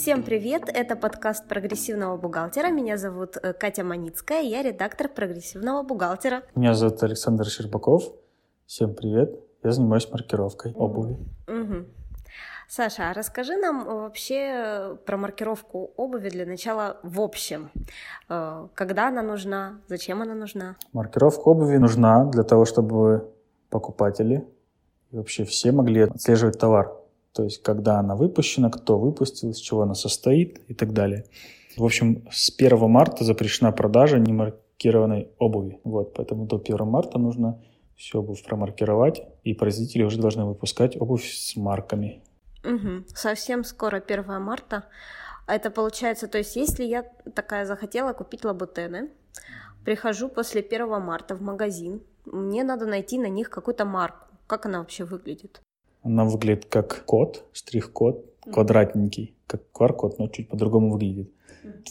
Всем привет! Это подкаст прогрессивного бухгалтера. Меня зовут э, Катя Маницкая, я редактор прогрессивного бухгалтера. Меня зовут Александр Щербаков. Всем привет! Я занимаюсь маркировкой обуви. Угу. Саша, а расскажи нам вообще про маркировку обуви для начала в общем. Э, когда она нужна, зачем она нужна? Маркировка обуви нужна для того, чтобы покупатели и вообще все могли отслеживать товар. То есть, когда она выпущена, кто выпустил, из чего она состоит и так далее. В общем, с 1 марта запрещена продажа немаркированной обуви. Вот, поэтому до 1 марта нужно всю обувь промаркировать, и производители уже должны выпускать обувь с марками. Угу. Совсем скоро 1 марта. Это получается, то есть если я такая захотела купить лабутены, прихожу после 1 марта в магазин, мне надо найти на них какую-то марку. Как она вообще выглядит? Она выглядит как код, штрих-код, квадратненький, как QR-код, но чуть по-другому выглядит.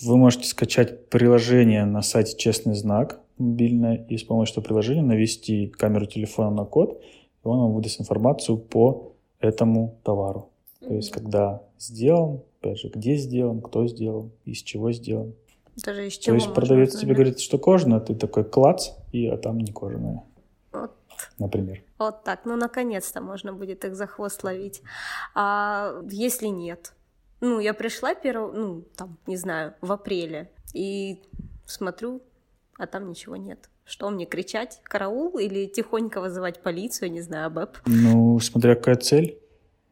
Вы можете скачать приложение на сайте «Честный знак» мобильное и с помощью этого приложения навести камеру телефона на код, и он вам выдаст информацию по этому товару. То есть, когда сделан, опять же, где сделан, кто сделан, из чего сделан. Даже из чего То есть продавец тебе говорит, что кожаное, ты такой клац, и а там не кожаное. Например. Вот так, ну наконец-то можно будет их за хвост ловить. А если нет? Ну, я пришла первого, ну, там, не знаю, в апреле, и смотрю, а там ничего нет. Что мне кричать? Караул или тихонько вызывать полицию, не знаю, БЭП? Ну, смотря какая цель.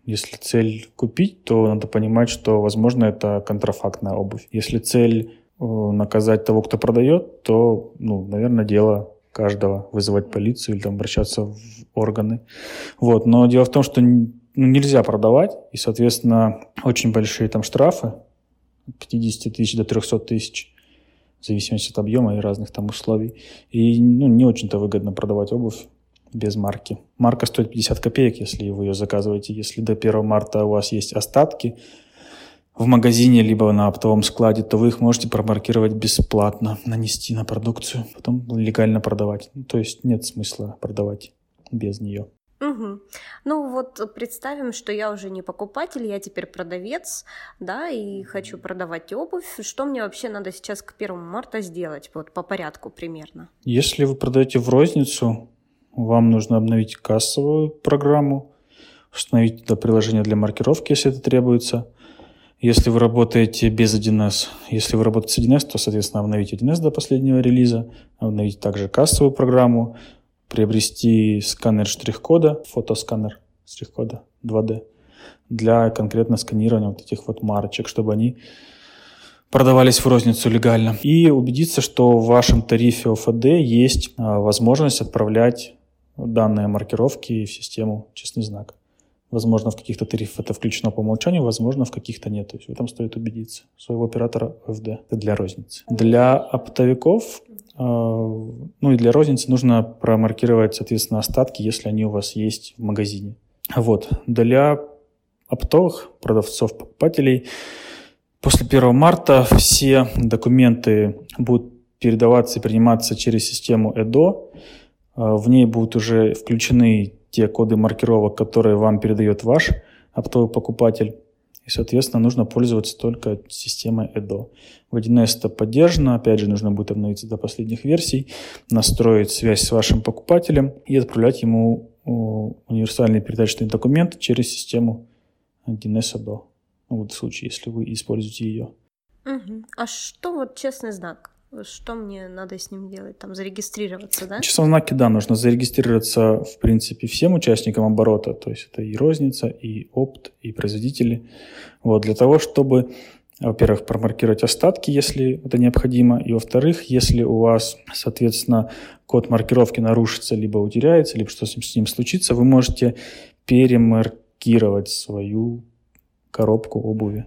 Если цель купить, то надо понимать, что, возможно, это контрафактная обувь. Если цель э, наказать того, кто продает, то, ну, наверное, дело каждого вызывать полицию или там обращаться в органы. Вот. Но дело в том, что ну, нельзя продавать, и, соответственно, очень большие там штрафы, от 50 тысяч до 300 тысяч, в зависимости от объема и разных там условий. И ну, не очень-то выгодно продавать обувь без марки. Марка стоит 50 копеек, если вы ее заказываете. Если до 1 марта у вас есть остатки в магазине, либо на оптовом складе, то вы их можете промаркировать бесплатно, нанести на продукцию, потом легально продавать. Ну, то есть нет смысла продавать без нее. Угу. Ну вот представим, что я уже не покупатель, я теперь продавец, да, и хочу продавать обувь. Что мне вообще надо сейчас к первому марта сделать, вот по порядку примерно? Если вы продаете в розницу, вам нужно обновить кассовую программу, установить это приложение для маркировки, если это требуется. Если вы работаете без 1С, если вы работаете с 1С, то, соответственно, обновить 1С до последнего релиза, обновить также кассовую программу, приобрести сканер штрих-кода, фотосканер штрих-кода 2D для конкретно сканирования вот этих вот марочек, чтобы они продавались в розницу легально. И убедиться, что в вашем тарифе ОФД есть а, возможность отправлять данные маркировки в систему «Честный знак». Возможно, в каких-то тарифах это включено по умолчанию, возможно, в каких-то нет. То есть в этом стоит убедиться. Своего оператора ОФД. Это для розницы. Для оптовиков, э, ну и для розницы нужно промаркировать, соответственно, остатки, если они у вас есть в магазине. Вот. Для оптовых продавцов, покупателей после 1 марта все документы будут передаваться и приниматься через систему ЭДО. А, в ней будут уже включены те коды маркировок, которые вам передает ваш оптовый покупатель. И, соответственно, нужно пользоваться только системой EDO. В 1С это поддержано, опять же, нужно будет обновиться до последних версий, настроить связь с вашим покупателем и отправлять ему универсальный передаточный документ через систему 1С EDO. Вот в случае, если вы используете ее. Угу. А что вот честный знак? Что мне надо с ним делать? Там зарегистрироваться, да? В часовом знаке, да, нужно зарегистрироваться, в принципе, всем участникам оборота. То есть это и розница, и опт, и производители. Вот, для того, чтобы, во-первых, промаркировать остатки, если это необходимо. И, во-вторых, если у вас, соответственно, код маркировки нарушится, либо утеряется, либо что с ним, случится, вы можете перемаркировать свою коробку обуви.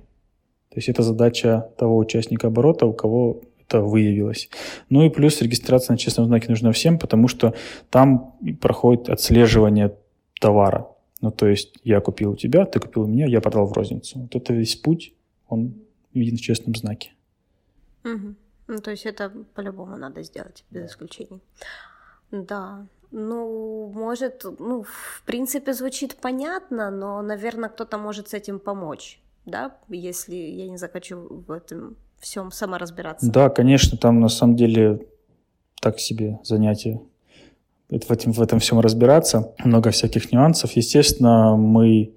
То есть это задача того участника оборота, у кого выявилось. Ну и плюс регистрация на честном знаке нужна всем, потому что там проходит отслеживание товара. Ну, то есть я купил у тебя, ты купил у меня, я продал в розницу. Вот это весь путь, он виден в честном знаке. Угу. Ну, то есть это по-любому надо сделать, без исключений. Да. Ну, может, ну, в принципе, звучит понятно, но, наверное, кто-то может с этим помочь. да, если я не захочу в этом всем сама разбираться. Да, конечно, там на самом деле так себе занятие в этом, в этом всем разбираться. Много всяких нюансов. Естественно, мы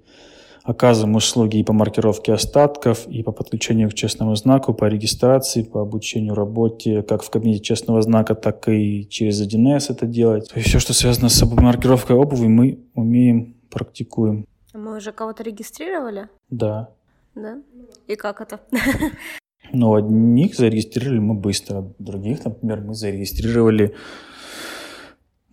оказываем услуги и по маркировке остатков, и по подключению к честному знаку, по регистрации, по обучению работе, как в кабинете честного знака, так и через 1С это делать. То есть все, что связано с маркировкой обуви, мы умеем, практикуем. Мы уже кого-то регистрировали? Да. Да? И как это? Ну, одних зарегистрировали мы быстро, других, например, мы зарегистрировали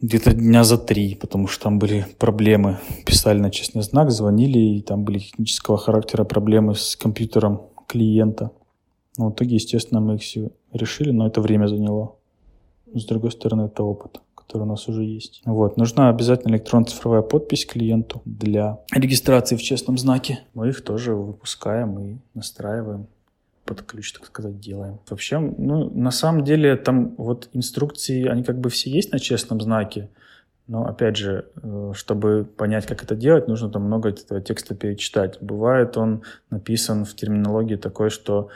где-то дня за три, потому что там были проблемы. Писали на честный знак, звонили, и там были технического характера проблемы с компьютером клиента. Но в итоге, естественно, мы их все решили, но это время заняло. с другой стороны, это опыт, который у нас уже есть. Вот. Нужна обязательно электронно-цифровая подпись клиенту для регистрации в честном знаке. Мы их тоже выпускаем и настраиваем под ключ, так сказать, делаем. Вообще, ну, на самом деле, там вот инструкции, они как бы все есть на честном знаке, но, опять же, э, чтобы понять, как это делать, нужно там много этого текста перечитать. Бывает он написан в терминологии такой, что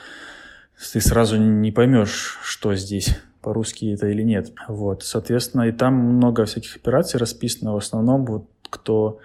ты сразу не поймешь, что здесь по-русски это или нет. Вот, соответственно, и там много всяких операций расписано. В основном вот кто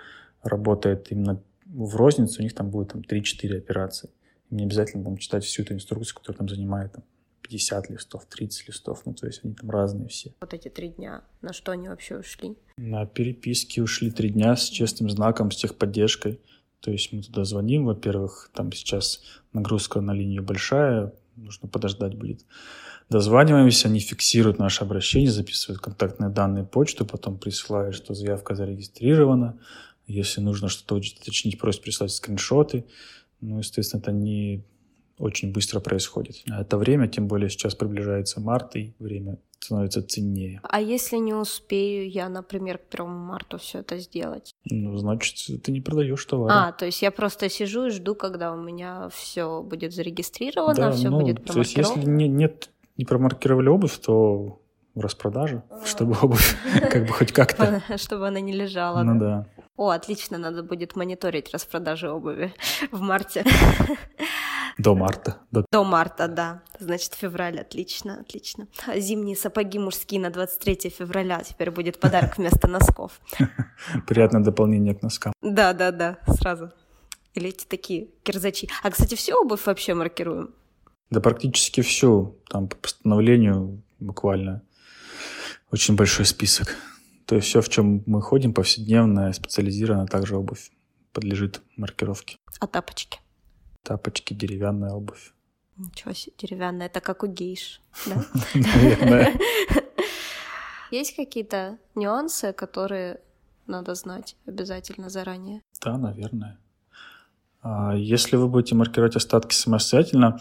работает именно в рознице, у них там будет там 3-4 операции. Не обязательно там читать всю эту инструкцию, которая там занимает там, 50 листов, 30 листов, ну то есть они там разные все. Вот эти три дня, на что они вообще ушли? На переписки ушли три дня с честным знаком, с техподдержкой. То есть мы туда звоним, во-первых, там сейчас нагрузка на линию большая, нужно подождать будет. Дозваниваемся, они фиксируют наше обращение, записывают контактные данные почту, потом присылают, что заявка зарегистрирована. Если нужно что-то уточнить, просят прислать скриншоты. Ну, естественно, это не очень быстро происходит. А это время, тем более сейчас приближается март, и время становится ценнее. А если не успею я, например, к первому марту все это сделать? Ну, значит, ты не продаешь товар. А, то есть я просто сижу и жду, когда у меня все будет зарегистрировано, да, все ну, будет промаркировано. То есть, если не, нет, не промаркировали обувь, то распродажа, чтобы обувь как бы хоть как-то... Чтобы она не лежала. Ну да. О, отлично, надо будет мониторить распродажи обуви в марте. До марта. До... До марта, да. Значит, февраль, отлично, отлично. Зимние сапоги мужские на 23 февраля теперь будет подарок вместо носков. Приятное дополнение к носкам. Да, да, да, сразу. Или эти такие кирзачи. А, кстати, всю обувь вообще маркируем? Да практически всю. Там по постановлению буквально очень большой список. То есть все, в чем мы ходим, повседневная, специализированная, также обувь подлежит маркировке. А тапочки? Тапочки, деревянная обувь. Ничего себе, деревянная, это как у гейш, да? Наверное. Есть какие-то нюансы, которые надо знать обязательно заранее? Да, наверное. А если вы будете маркировать остатки самостоятельно,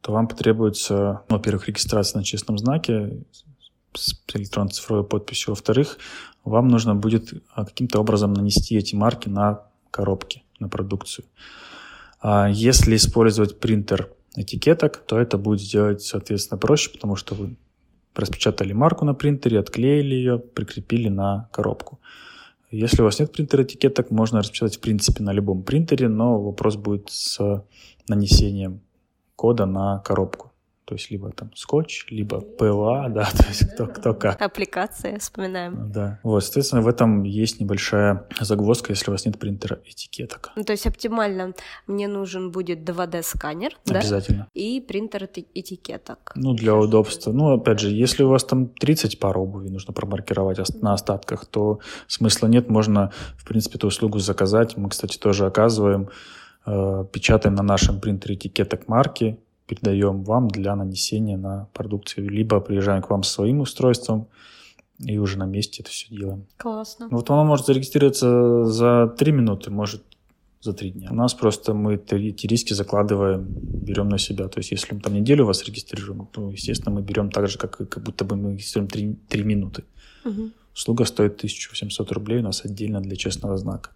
то вам потребуется, ну, во-первых, регистрация на честном знаке, с электронной цифровой подписью. Во-вторых, вам нужно будет а, каким-то образом нанести эти марки на коробки, на продукцию. А если использовать принтер этикеток, то это будет сделать, соответственно, проще, потому что вы распечатали марку на принтере, отклеили ее, прикрепили на коробку. Если у вас нет принтера этикеток, можно распечатать в принципе на любом принтере, но вопрос будет с нанесением кода на коробку. То есть либо там скотч, либо ПЛА, да, то есть кто, кто как. Аппликация, вспоминаем. Да. Вот, соответственно, в этом есть небольшая загвоздка, если у вас нет принтера этикеток. Ну, то есть оптимально мне нужен будет 2D-сканер, да? Обязательно. И принтер этикеток. Ну, для удобства. Ну, опять же, если у вас там 30 пар обуви нужно промаркировать на остатках, то смысла нет, можно, в принципе, эту услугу заказать. Мы, кстати, тоже оказываем э, печатаем на нашем принтере этикеток марки, передаем вам для нанесения на продукцию. Либо приезжаем к вам с своим устройством и уже на месте это все делаем. Классно. Ну, вот оно может зарегистрироваться за 3 минуты, может за 3 дня. У нас просто мы эти риски закладываем, берем на себя. То есть если мы там неделю вас регистрируем, то, естественно, мы берем так же, как, как будто бы мы регистрируем 3, 3 минуты. Угу. Услуга стоит 1800 рублей у нас отдельно для честного знака.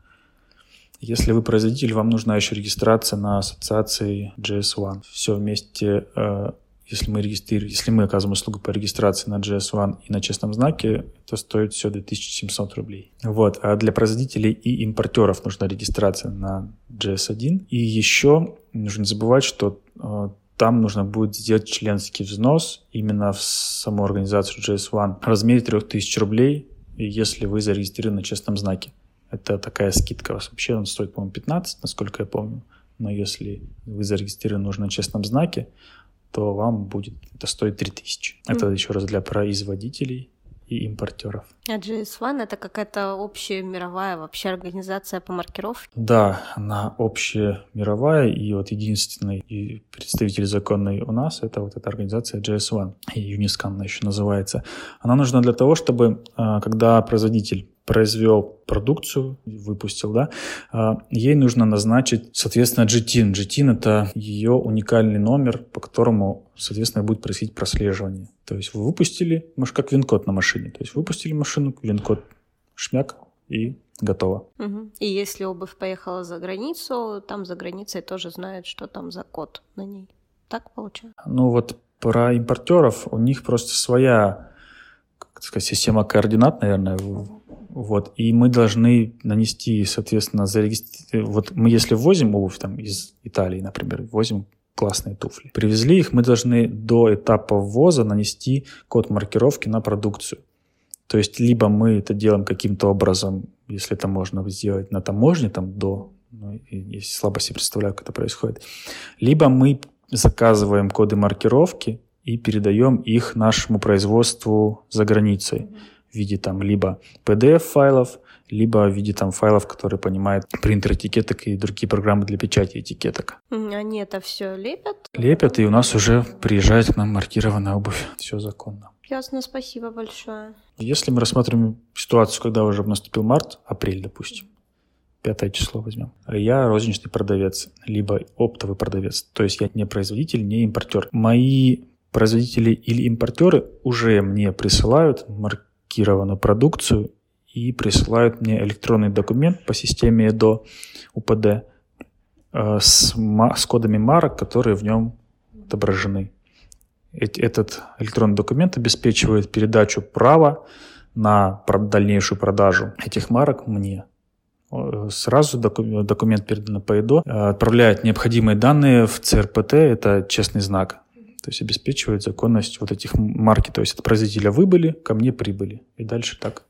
Если вы производитель, вам нужна еще регистрация на ассоциации JS1. Все вместе, э, если мы регистрируем, если мы оказываем услугу по регистрации на JS1 и на честном знаке, это стоит все 2700 рублей. Вот. А для производителей и импортеров нужна регистрация на JS1. И еще нужно не забывать, что э, там нужно будет сделать членский взнос именно в саму организацию JS One в размере 3000 рублей, если вы зарегистрированы на честном знаке. Это такая скидка. Вообще он стоит, по-моему, 15, насколько я помню. Но если вы зарегистрированы уже на честном знаке, то вам будет это стоит 3000. Mm. Это еще раз для производителей и импортеров. А GS1 это какая-то общая мировая вообще организация по маркировке? Да, она общая мировая, и вот единственный представитель законный у нас это вот эта организация GS1, и UNISCAN она еще называется. Она нужна для того, чтобы а, когда производитель произвел продукцию, выпустил, да, а, ей нужно назначить, соответственно, GTIN. GTIN — это ее уникальный номер, по которому, соответственно, будет происходить прослеживание. То есть вы выпустили, может, как вин-код на машине. То есть выпустили машину, вин-код шмяк, и готово. Угу. И если обувь поехала за границу, там за границей тоже знают, что там за код на ней. Так получается? Ну вот про импортеров у них просто своя как сказать, система координат, наверное, вот, и мы должны нанести, соответственно, зарегистрировать... Вот мы если возим обувь там из Италии, например, возим классные туфли. Привезли их, мы должны до этапа ввоза нанести код маркировки на продукцию. То есть либо мы это делаем каким-то образом, если это можно сделать на таможне там до, ну, я слабо себе представляю, как это происходит, либо мы заказываем коды маркировки и передаем их нашему производству за границей в виде там либо PDF-файлов, либо в виде там файлов, которые понимают принтер этикеток и другие программы для печати этикеток. Они это все лепят? Лепят, и у нас уже приезжает к нам маркированная обувь. Все законно. Ясно, спасибо большое. Если мы рассматриваем ситуацию, когда уже наступил март, апрель, допустим, пятое число возьмем. Я розничный продавец, либо оптовый продавец. То есть я не производитель, не импортер. Мои производители или импортеры уже мне присылают маркированную продукцию и присылают мне электронный документ по системе EDO УПД э, с, с кодами марок, которые в нем отображены. Этот электронный документ обеспечивает передачу права на дальнейшую продажу этих марок мне. Сразу документ передан по ЭДО, отправляет необходимые данные в ЦРПТ, это честный знак, то есть обеспечивает законность вот этих марки. То есть от производителя выбыли, ко мне прибыли. И дальше так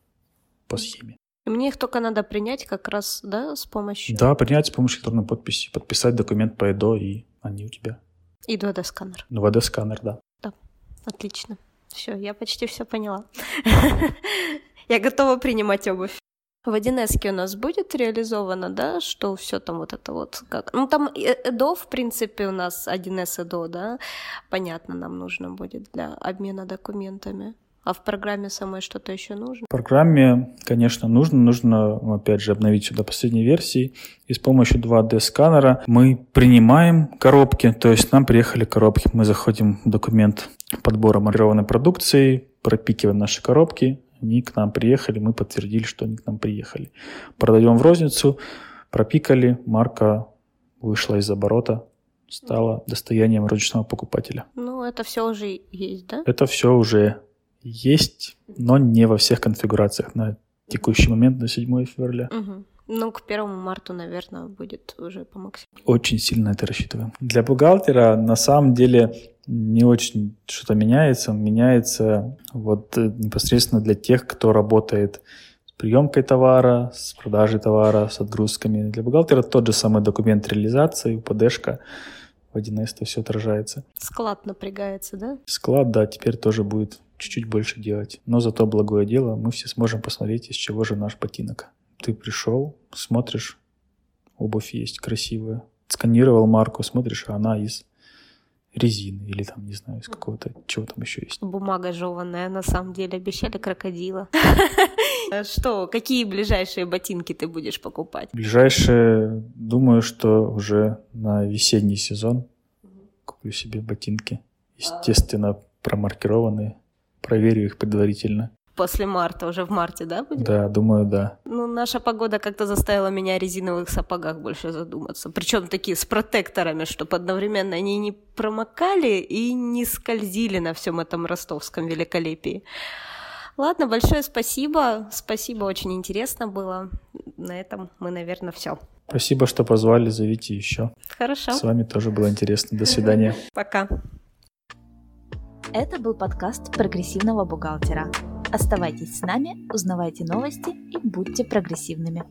по схеме. И мне их только надо принять как раз, да, с помощью... Да, принять с помощью электронной подписи, подписать документ по ЭДО, и они у тебя. И 2D-сканер. Ну, 2D-сканер, да. Да, отлично. Все, я почти все поняла. Я готова принимать обувь. В 1 у нас будет реализовано, да, что все там вот это вот как... Ну, там ЭДО, в принципе, у нас 1С ЭДО, да, понятно, нам нужно будет для обмена документами. А в программе самой что-то еще нужно? В программе, конечно, нужно. Нужно, опять же, обновить сюда последние версии. И с помощью 2D-сканера мы принимаем коробки. То есть нам приехали коробки. Мы заходим в документ подбора маркированной продукции, пропикиваем наши коробки, они к нам приехали, мы подтвердили, что они к нам приехали. Продаем в розницу, пропикали, марка вышла из оборота, стала достоянием розничного покупателя. Ну, это все уже есть, да? Это все уже есть, но не во всех конфигурациях на текущий момент, на 7 февраля. Угу. Ну, к первому марту, наверное, будет уже по максимуму. Очень сильно это рассчитываем. Для бухгалтера на самом деле не очень что-то меняется. Меняется вот э, непосредственно для тех, кто работает с приемкой товара, с продажей товара, с отгрузками. Для бухгалтера тот же самый документ реализации, УПДшка, в 1С это все отражается. Склад напрягается, да? Склад, да, теперь тоже будет чуть-чуть больше делать. Но зато благое дело, мы все сможем посмотреть, из чего же наш ботинок. Ты пришел, смотришь, обувь есть красивая. Сканировал марку, смотришь, а она из резины или там, не знаю, из какого-то, чего там еще есть. Бумага жеванная, на самом деле, обещали крокодила. Что, какие ближайшие ботинки ты будешь покупать? Ближайшие, думаю, что уже на весенний сезон куплю себе ботинки. Естественно, промаркированные. Проверю их предварительно после марта, уже в марте, да, будет? Да, думаю, да. Ну, наша погода как-то заставила меня о резиновых сапогах больше задуматься. Причем такие с протекторами, чтобы одновременно они не промокали и не скользили на всем этом ростовском великолепии. Ладно, большое спасибо. Спасибо, очень интересно было. На этом мы, наверное, все. Спасибо, что позвали, зовите еще. Хорошо. С вами тоже было интересно. До свидания. Пока. Это был подкаст прогрессивного бухгалтера. Оставайтесь с нами, узнавайте новости и будьте прогрессивными.